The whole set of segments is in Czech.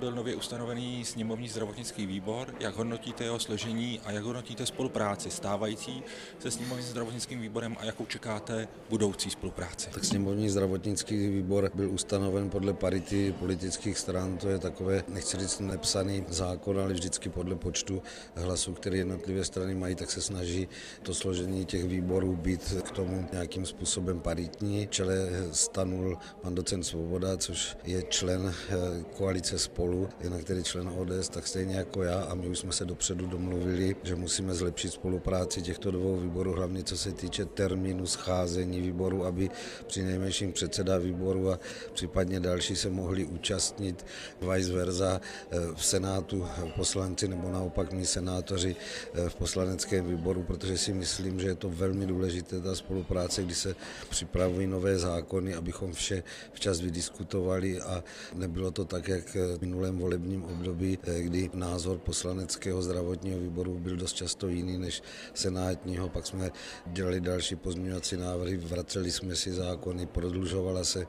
Byl nově ustanovený sněmovní zdravotnický výbor. Jak hodnotíte jeho složení a jak hodnotíte spolupráci stávající se sněmovním zdravotnickým výborem a jakou čekáte budoucí spolupráci? Tak sněmovní zdravotnický výbor byl ustanoven podle parity politických stran. To je takové, nechci říct nepsaný zákon, ale vždycky podle počtu hlasů, které jednotlivé strany mají, tak se snaží to složení těch výborů být k tomu nějakým způsobem paritní. Čele stanul pan docent Svoboda, což je člen eh, koalice spolu spolu, jinak tedy člen ODS, tak stejně jako já a my už jsme se dopředu domluvili, že musíme zlepšit spolupráci těchto dvou výborů, hlavně co se týče termínu scházení výboru, aby při nejmenším předseda výboru a případně další se mohli účastnit vice versa eh, v Senátu poslanci nebo naopak my senátoři eh, v poslaneckém výboru, protože si myslím, že je to velmi důležité ta spolupráce, kdy se připravují nové zákony, abychom vše včas vydiskutovali a nebylo to tak, jak minulé minulém volebním období, eh, kdy názor poslaneckého zdravotního výboru byl dost často jiný než senátního. Pak jsme dělali další pozměňovací návrhy, vraceli jsme si zákony, prodlužovala se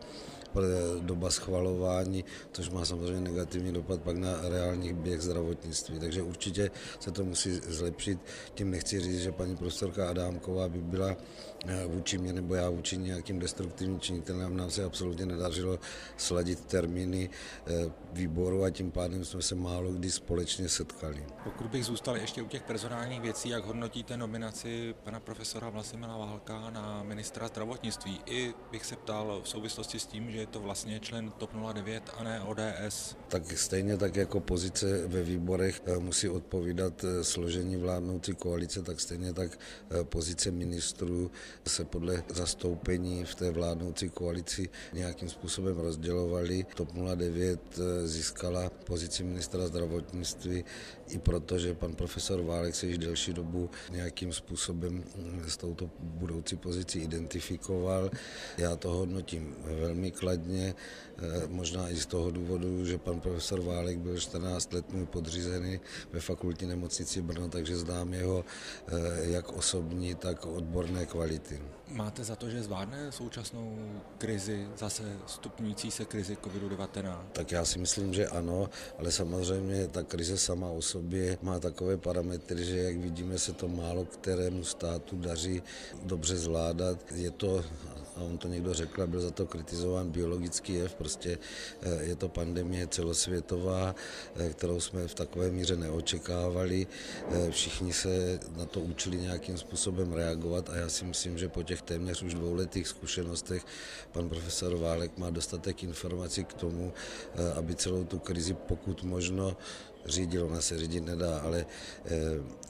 doba schvalování, což má samozřejmě negativní dopad pak na reálních běh zdravotnictví. Takže určitě se to musí zlepšit. Tím nechci říct, že paní profesorka Adámková by byla eh, vůči mě nebo já vůči nějakým destruktivním činitelem. Nám se absolutně nedařilo sladit termíny eh, výboru a tím pádem jsme se málo kdy společně setkali. Pokud bych zůstal ještě u těch personálních věcí, jak hodnotíte nominaci pana profesora Vlastimila Válka na ministra zdravotnictví? I bych se ptal v souvislosti s tím, že to vlastně člen TOP 09 a ne ODS. Tak stejně tak jako pozice ve výborech eh, musí odpovídat eh, složení vládnoucí koalice, tak stejně tak eh, pozice ministrů se podle zastoupení v té vládnoucí koalici nějakým způsobem rozdělovaly. TOP 09 získala pozici ministra zdravotnictví i proto, že pan profesor Válek se již delší dobu nějakým způsobem hm, s touto budoucí pozicí identifikoval. Já to hodnotím velmi kladně kladně, eh, možná i z toho důvodu, že pan profesor Válek byl 14 let můj podřízený ve fakultní nemocnici Brno, takže znám jeho eh, jak osobní, tak odborné kvality. Máte za to, že zvládne současnou krizi, zase stupňující se krizi COVID-19? Tak já si myslím, že ano, ale samozřejmě ta krize sama o sobě má takové parametry, že jak vidíme, se to málo kterému státu daří dobře zvládat. Je to a on to někdo řekl a byl za to kritizován biologický jev, prostě eh, je to pandemie celosvětová, eh, kterou jsme v takové míře neočekávali. Eh, všichni se na to učili nějakým způsobem reagovat a já si myslím, že po těch téměř už dvouletých zkušenostech pan profesor Válek má dostatek informací k tomu, aby celou tu krizi pokud možno řídil, ona se řídit nedá, ale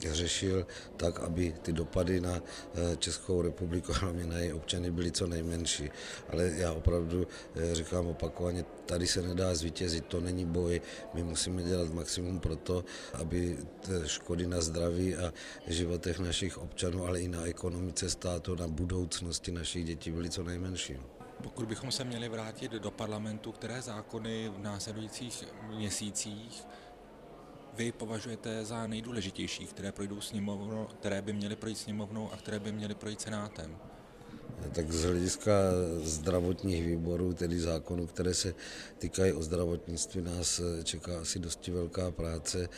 e, řešil tak, aby ty dopady na e, Českou republiku, hlavně na její občany, byly co nejmenší. Ale já opravdu e, říkám opakovaně, tady se nedá zvítězit, to není boj, my musíme dělat maximum pro to, aby škody na zdraví a životech našich občanů, ale i na ekonomice státu, na budoucnosti našich dětí byly co nejmenší. Pokud bychom se měli vrátit do parlamentu, které zákony v následujících měsících vy považujete za nejdůležitější, které projdou sněmovnou, které by měly projít sněmovnou a které by měly projít senátem? Tak z hlediska zdravotních výborů, tedy zákonů, které se týkají o zdravotnictví, nás čeká asi dosti velká práce.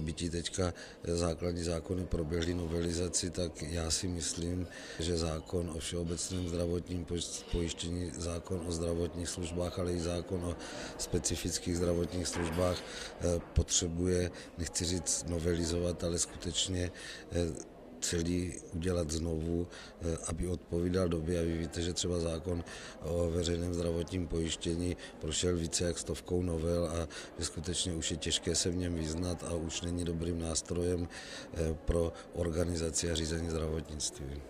Bytí teďka základní zákony proběhly novelizaci, tak já si myslím, že zákon o všeobecném zdravotním pojištění, zákon o zdravotních službách, ale i zákon o specifických zdravotních službách eh, potřebuje, nechci říct novelizovat, ale skutečně eh, celý udělat znovu, eh, aby odpovídal době. A vy víte, že třeba zákon o veřejném zdravotním pojištění prošel více jak stovkou novel a že skutečně už je těžké se v něm vyznat a už není dobrým nástrojem eh, pro organizaci a řízení zdravotnictví.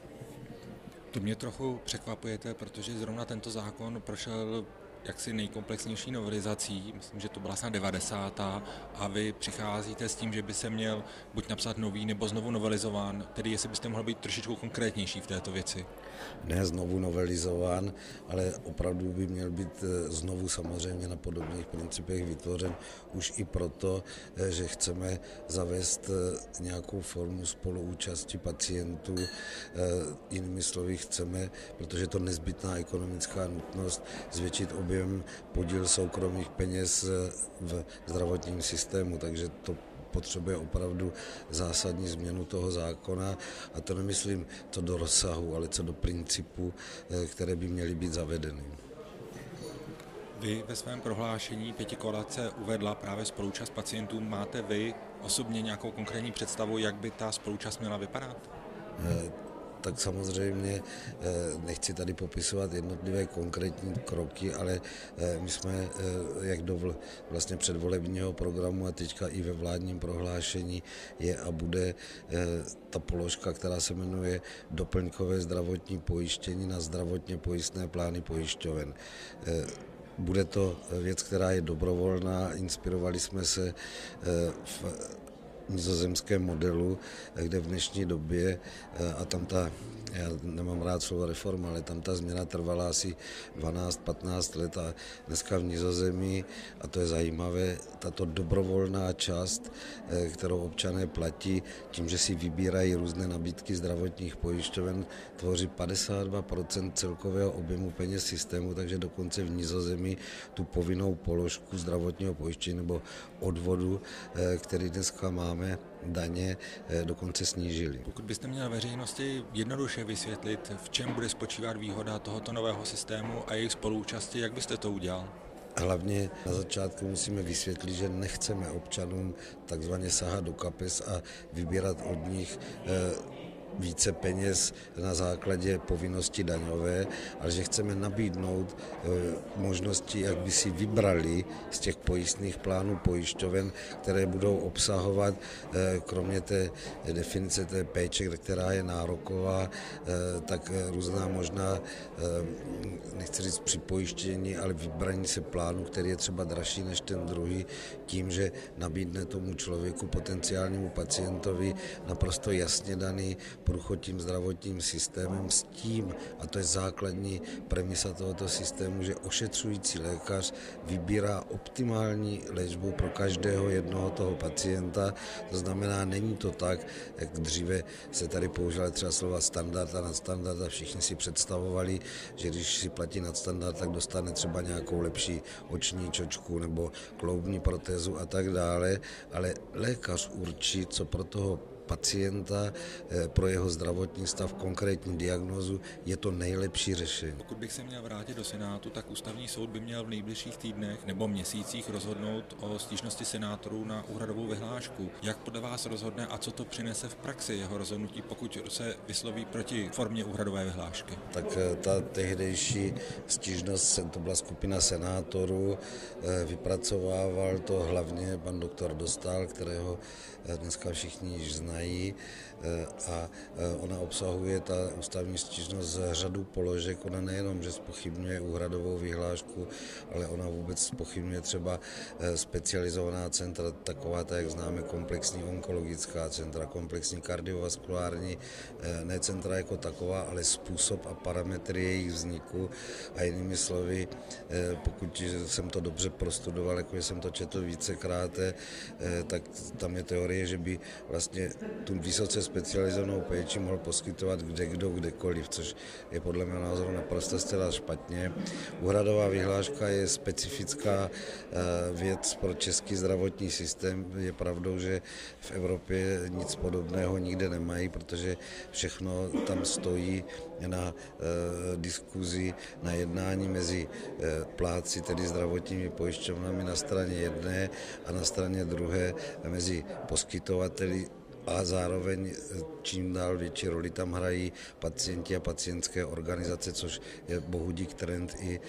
To mě trochu překvapujete, protože zrovna tento zákon prošel jaksi nejkomplexnější novelizací, myslím, že to byla snad 90. a vy přicházíte s tím, že by se měl buď napsat nový nebo znovu novelizován, tedy jestli byste mohl být trošičku konkrétnější v této věci. Ne znovu novelizován, ale opravdu by měl být eh, znovu samozřejmě na podobných principech vytvořen už i proto, eh, že chceme zavést eh, nějakou formu spoluúčasti pacientů. Jinými slovy chceme, protože to nezbytná ekonomická nutnost, zvětšit podíl soukromých peněz v zdravotním systému, takže to potřebuje opravdu zásadní změnu toho zákona a to nemyslím co do rozsahu, ale co do principu, eh, které by měly být zavedeny. Vy ve svém prohlášení pětikolace uvedla právě spolučast pacientů. Máte vy osobně nějakou konkrétní představu, jak by ta spolučast měla vypadat? Eh, tak samozřejmě eh, nechci tady popisovat jednotlivé konkrétní kroky, ale eh, my jsme, eh, jak do vlastně předvolebního programu a teďka i ve vládním prohlášení je a bude ta položka, která se jmenuje doplňkové zdravotní pojištění na zdravotně pojistné plány pojišťoven. Bude to věc, která je dobrovolná. Inspirovali jsme se v nizozemském modelu, kde v dnešní době, eh, a tam ta, já nemám rád slovo reforma, ale tam ta změna trvala asi 12-15 let a dneska v Nizozemí, a to je zajímavé, tato dobrovolná část, eh, kterou občané platí tím, že si vybírají různé nabídky zdravotních pojišťoven, tvoří 52% celkového objemu peněz systému, takže dokonce v Nizozemí tu povinnou položku zdravotního pojištění nebo odvodu, eh, který dneska máme, daně eh, dokonce snížili. Pokud byste měl veřejnosti jednoduše vysvětlit, v čem bude spočívat výhoda tohoto nového systému a jejich spoluúčasti, jak byste to udělal? Hlavně na začátku musíme vysvětlit, že nechceme občanům takzvaně sahat do kapes a vybírat od nich eh, více peněz na základě povinnosti daňové, ale že chceme nabídnout eh, možnosti, jak by si vybrali z těch pojistných plánů pojišťoven, které budou obsahovat, eh, kromě té definice té péče, která je nároková, eh, tak různá možná, nechci říct připojištění, ale vybraní se plánu, který je třeba dražší než ten druhý, tím, že nabídne tomu člověku, potenciálnímu pacientovi naprosto jasně daný průchodím zdravotním systémem s tím, a to je základní premisa tohoto systému, že ošetřující lékař vybírá optimální léčbu pro každého jednoho toho pacienta. To znamená, není to tak, jak dříve se tady používaly třeba slova standard a nadstandard a všichni si představovali, že když si platí nadstandard, tak dostane třeba nějakou lepší oční čočku nebo kloubní protézu a tak dále, ale lékař určí, co pro toho pacienta eh, pro jeho zdravotní stav, konkrétní diagnozu, je to nejlepší řešení. Pokud bych se měl vrátit do Senátu, tak ústavní soud by měl v nejbližších týdnech nebo měsících rozhodnout o stížnosti senátorů na úhradovou vyhlášku. Jak podle vás rozhodne a co to přinese v praxi jeho rozhodnutí, pokud se vysloví proti formě úhradové vyhlášky? Tak eh, ta tehdejší stížnost, to byla skupina senátorů, eh, vypracovával to hlavně pan doktor Dostal, kterého dneska všichni již znají eh, a eh, ona obsahuje ta ústavní stížnost řadu položek. Ona nejenom, že spochybňuje úhradovou vyhlášku, ale ona vůbec spochybňuje třeba eh, specializovaná centra, taková ta, jak známe, komplexní onkologická centra, komplexní kardiovaskulární, ne centra jako taková, ale způsob a parametry jejich vzniku a jinými slovy, pokud jsem to dobře prostudoval, jako jsem to četl vícekrát, tak tam je teorie, že by vlastně tu vysoce specializovanou péči mohl poskytovat kde kdo, kdekoliv, což je podle mého názoru naprosto zcela špatně. Úhradová vyhláška je specifická eh, věc pro český zdravotní systém. Je pravdou, že v Evropě nic podobného nikde nemají, protože všechno tam stojí na e, diskuzi, na jednání mezi e, pláci, tedy zdravotními pojišťovnami na straně jedné a na straně druhé mezi poskytovateli a zároveň čím dál větší roli tam hrají pacienti a pacientské organizace, což je bohudík trend i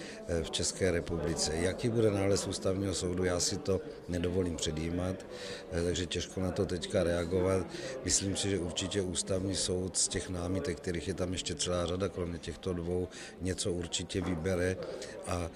v České republice. Jaký bude nález ústavního soudu, já si to nedovolím předjímat, takže těžko na to teďka reagovat. Myslím si, že určitě ústavní soud z těch námitek, kterých je tam ještě celá řada, kromě těchto dvou, něco určitě vybere a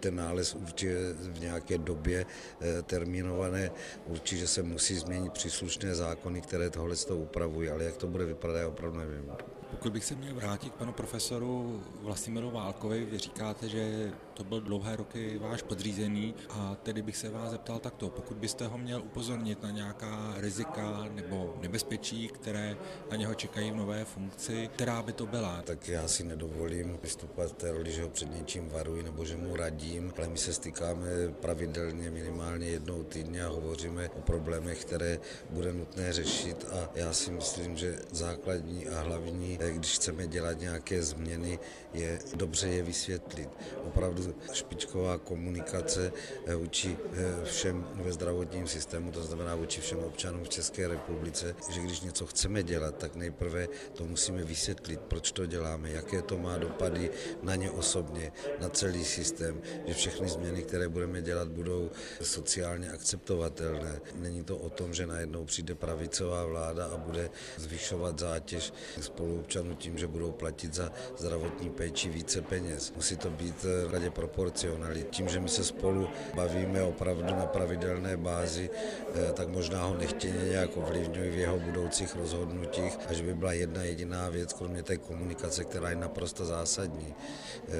ten nález určitě v nějaké době eh, termínované, určitě se musí změnit příslušné zákony, které tohle to upravují, ale jak to bude vypadat, já opravdu nevím. Pokud bych se měl vrátit k panu profesoru Vlastimilu Válkovi, vy říkáte, že to byl dlouhé roky váš podřízený a tedy bych se vás zeptal takto, pokud byste ho měl upozornit na nějaká rizika nebo nebezpečí, které na něho čekají v nové funkci, která by to byla? Tak já si nedovolím vystupovat té roli, že ho před něčím varuji nebo že mu radím, ale my se stýkáme pravidelně minimálně jednou týdně a hovoříme o problémech, které bude nutné řešit a já si myslím, že základní a hlavní, když chceme dělat nějaké změny, je dobře je vysvětlit. Opravdu špičková komunikace eh, vůči eh, všem ve zdravotním systému, to znamená vůči všem občanům v České republice, že když něco chceme dělat, tak nejprve to musíme vysvětlit, proč to děláme, jaké to má dopady na ně osobně, na celý systém, že všechny změny, které budeme dělat, budou sociálně akceptovatelné. Není to o tom, že najednou přijde pravicová vláda a bude zvyšovat zátěž spoluobčanů tím, že budou platit za zdravotní péči více peněz. Musí to být v radě proporcionalit. Tím, že my se spolu bavíme opravdu na pravidelné bázi, eh, tak možná ho nechtěně nějak ovlivňují v jeho budoucích rozhodnutích, až by byla jedna jediná věc, kromě té komunikace, která je naprosto zásadní, eh,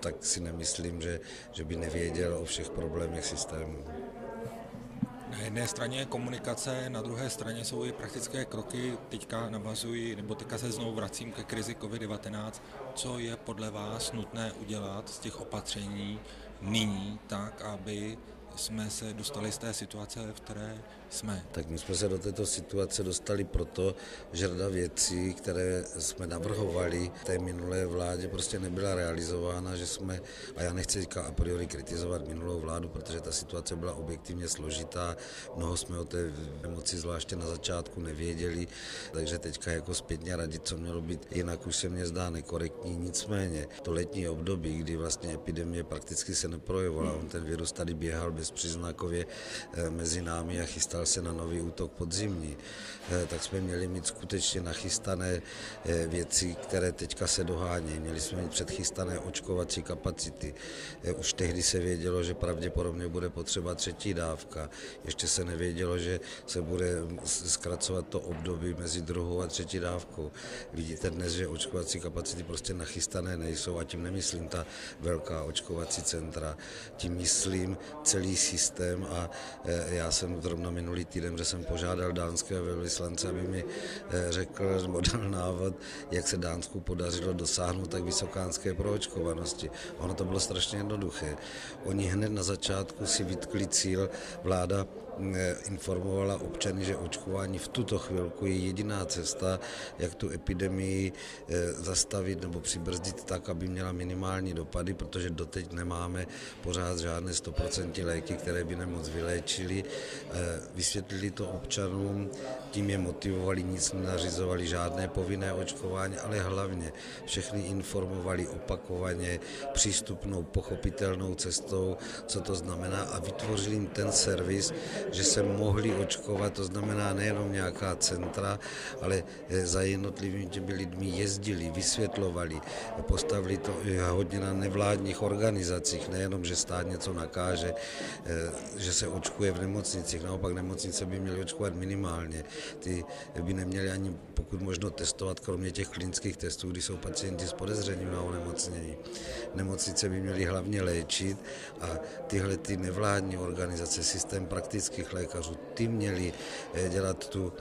tak si nemyslím, že, že by nevěděl o všech problémech systému. Na jedné straně je komunikace, na druhé straně jsou i praktické kroky. Teďka navazuji, nebo teďka se znovu vracím ke krizi COVID-19. Co je podle vás nutné udělat z těch opatření nyní, tak aby jsme se dostali z té situace, v které jsme. Tak my jsme se do této situace dostali proto, že řada věcí, které jsme navrhovali té minulé vládě, prostě nebyla realizována, že jsme, a já nechci říkat a priori kritizovat minulou vládu, protože ta situace byla objektivně složitá, mnoho jsme o té emoci zvláště na začátku nevěděli, takže teďka jako zpětně radit, co mělo být jinak, už se mně zdá nekorektní, nicméně to letní období, kdy vlastně epidemie prakticky se neprojevovala, on ten virus tady běhal bezpříznakově eh, mezi námi a chystal chystal se na nový útok podzimní, eh, tak jsme měli mít skutečně nachystané eh, věci, které teďka se dohánějí. Měli jsme mít předchystané očkovací kapacity. Eh, už tehdy se vědělo, že pravděpodobně bude potřeba třetí dávka. Ještě se nevědělo, že se bude zkracovat to období mezi druhou a třetí dávkou. Vidíte dnes, že očkovací kapacity prostě nachystané nejsou a tím nemyslím ta velká očkovací centra, tím myslím celý systém a já jsem zrovna minulý minulý týden, že jsem požádal dánského velvyslance, aby mi eh, řekl nebo dal návod, jak se Dánsku podařilo dosáhnout tak vysokánské proočkovanosti. Ono to bylo strašně jednoduché. Oni hned na začátku si vytkli cíl, vláda Eh, informovala občany, že očkování v tuto chvilku je jediná cesta, jak tu epidemii eh, zastavit nebo přibrzdit tak, aby měla minimální dopady, protože doteď nemáme pořád žádné 100% léky, které by nemoc vyléčili. Vysvětlili to občanům, tím je motivovali, nic nenařizovali, žádné povinné očkování, ale hlavně všechny informovali opakovaně přístupnou, pochopitelnou cestou, co to znamená a vytvořili jim ten servis, že se mohli očkovat, to znamená nejenom nějaká centra, ale za jednotlivými těmi lidmi jezdili, vysvětlovali, postavili to hodně na nevládních organizacích, nejenom, že stát něco nakáže, eh, že se očkuje v nemocnicích, naopak nemocnice by měly očkovat minimálně. Ty by neměly ani pokud možno testovat, kromě těch klinických testů, kdy jsou pacienti s podezřením na onemocnění. Nemocnice by měly hlavně léčit a tyhle ty nevládní organizace, systém praktických lékařů, ty měli eh, dělat tu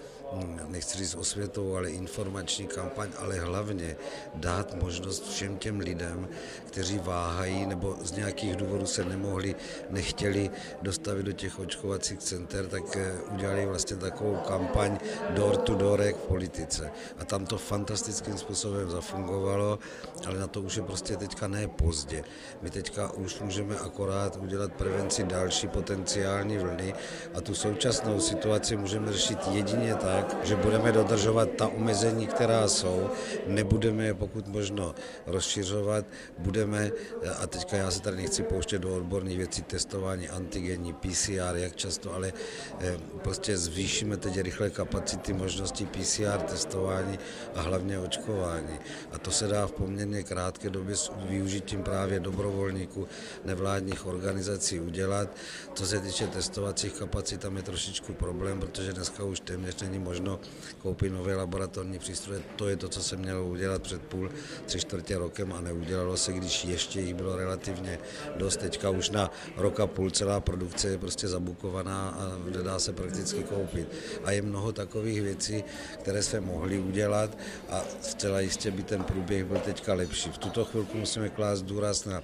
nechci říct osvětovou, ale informační kampaň, ale hlavně dát možnost všem těm lidem, kteří váhají nebo z nějakých důvodů se nemohli, nechtěli dostavit do těch očkovacích center, tak eh, udělali vlastně takovou kampaň door to door v politice. A tam to fantastickým způsobem zafungovalo, ale na to už je prostě teďka ne pozdě. My teďka už můžeme akorát udělat prevenci další potenciální vlny a tu současnou situaci můžeme řešit jedině tak, že budeme dodržovat ta omezení, která jsou, nebudeme je pokud možno rozšiřovat, budeme, a teďka já se tady nechci pouštět do odborných věcí, testování antigenní, PCR, jak často, ale eh, prostě zvýšíme teď rychle kapacity možností PCR testování a hlavně očkování. A to se dá v poměrně krátké době s využitím právě dobrovolníků nevládních organizací udělat. Co se týče testovacích kapacit, tam je trošičku problém, protože dneska už téměř není možno koupit nové laboratorní přístroje. To je to, co se mělo udělat před půl, tři čtvrtě rokem a neudělalo se, když ještě jich bylo relativně dost. Teďka už na roka půl celá produkce je prostě zabukovaná a nedá se prakticky koupit. A je mnoho takových věcí, které se mohly udělat a zcela jistě by ten průběh byl teďka lepší. V tuto chvilku musíme klást důraz na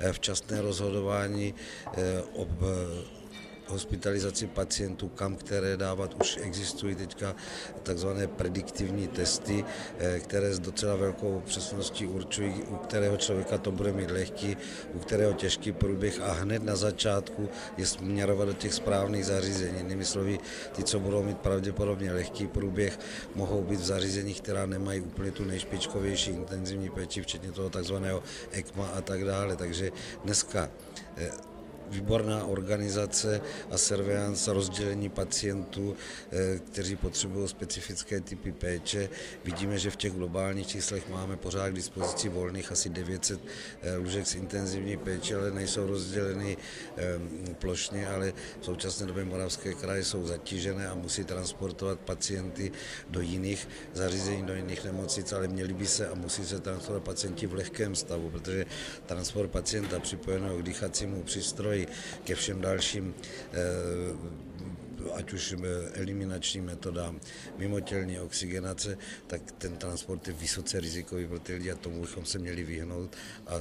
eh, včasné rozhodování eh, o hospitalizaci pacientů, kam které dávat. Už existují teďka takzvané prediktivní testy, eh, které s docela velkou přesností určují, u kterého člověka to bude mít lehký, u kterého těžký průběh a hned na začátku je směrovat do těch správných zařízení. Jinými slovy, ty, co budou mít pravděpodobně lehký průběh, mohou být v zařízeních, která nemají úplně tu nejšpičkovější intenzivní péči, včetně toho takzvaného ECMA a tak dále. Takže dneska eh, výborná organizace a surveillance rozdělení pacientů, eh, kteří potřebují specifické typy péče. Vidíme, že v těch globálních číslech máme pořád k dispozici volných asi 900 eh, lůžek z intenzivní péče, ale nejsou rozděleny eh, plošně, ale v současné době Moravské kraje jsou zatížené a musí transportovat pacienty do jiných zařízení, do jiných nemocnic, ale měli by se a musí se transportovat pacienti v lehkém stavu, protože transport pacienta připojeného k dýchacímu přístroji ke všem dalším eh, ať už eliminační metoda, mimotělní oxygenace, tak ten transport je vysoce rizikový pro ty lidi a tomu bychom se měli vyhnout a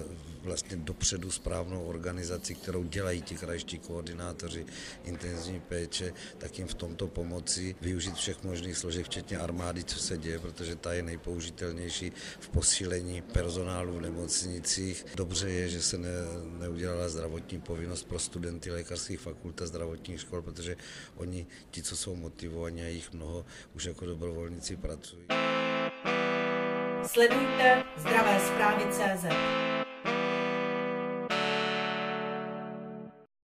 vlastně dopředu správnou organizaci, kterou dělají ti krajští koordinátoři intenzivní péče, tak jim v tomto pomoci využít všech možných složek, včetně armády, co se děje, protože ta je nejpoužitelnější v posílení personálu v nemocnicích. Dobře je, že se ne, neudělala zdravotní povinnost pro studenty lékařských fakult a zdravotních škol, protože oni ti, co jsou motivovaní a jich mnoho, už jako dobrovolníci pracují. Sledujte zdravé zprávy CZ.